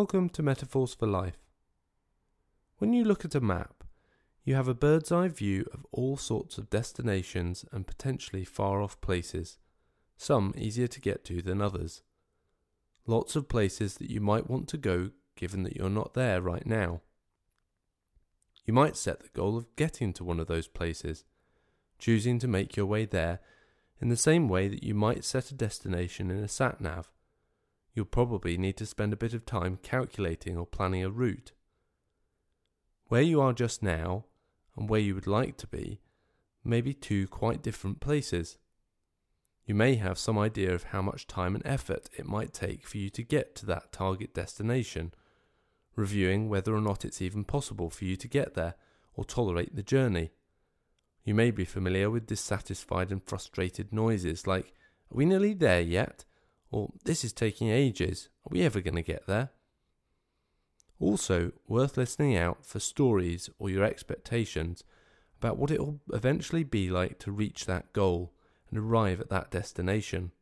Welcome to Metaphors for Life. When you look at a map, you have a bird's eye view of all sorts of destinations and potentially far off places, some easier to get to than others. Lots of places that you might want to go given that you're not there right now. You might set the goal of getting to one of those places, choosing to make your way there in the same way that you might set a destination in a sat nav you'll probably need to spend a bit of time calculating or planning a route. Where you are just now and where you would like to be may be two quite different places. You may have some idea of how much time and effort it might take for you to get to that target destination, reviewing whether or not it's even possible for you to get there or tolerate the journey. You may be familiar with dissatisfied and frustrated noises like, Are we nearly there yet? Or this is taking ages, are we ever going to get there? Also, worth listening out for stories or your expectations about what it will eventually be like to reach that goal and arrive at that destination.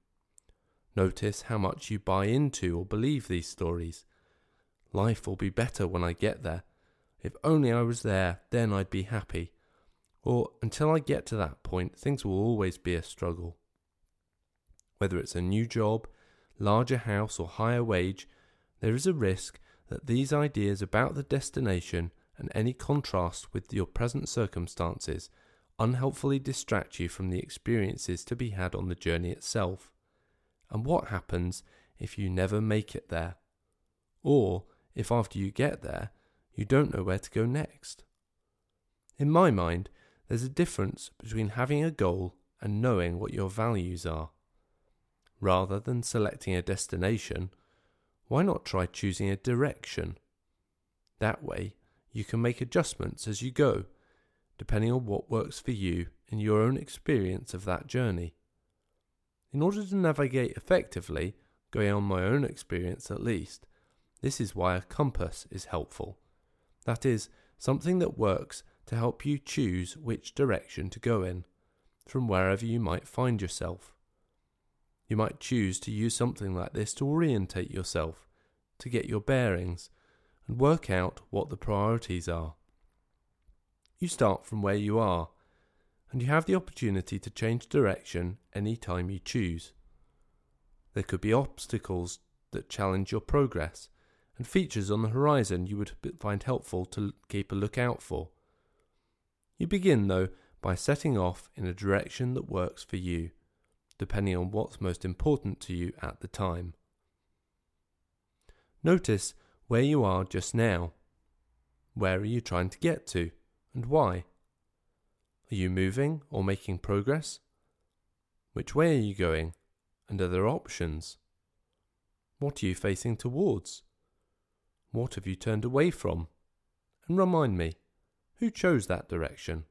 Notice how much you buy into or believe these stories. Life will be better when I get there. If only I was there, then I'd be happy. Or until I get to that point, things will always be a struggle. Whether it's a new job, larger house, or higher wage, there is a risk that these ideas about the destination and any contrast with your present circumstances unhelpfully distract you from the experiences to be had on the journey itself. And what happens if you never make it there? Or if after you get there, you don't know where to go next? In my mind, there's a difference between having a goal and knowing what your values are. Rather than selecting a destination, why not try choosing a direction? That way, you can make adjustments as you go, depending on what works for you and your own experience of that journey. In order to navigate effectively, going on my own experience at least, this is why a compass is helpful. That is, something that works to help you choose which direction to go in, from wherever you might find yourself. You might choose to use something like this to orientate yourself, to get your bearings, and work out what the priorities are. You start from where you are, and you have the opportunity to change direction any time you choose. There could be obstacles that challenge your progress, and features on the horizon you would find helpful to keep a lookout for. You begin, though, by setting off in a direction that works for you depending on what's most important to you at the time. Notice where you are just now. Where are you trying to get to, and why? Are you moving or making progress? Which way are you going, and are there options? What are you facing towards? What have you turned away from? And remind me, who chose that direction?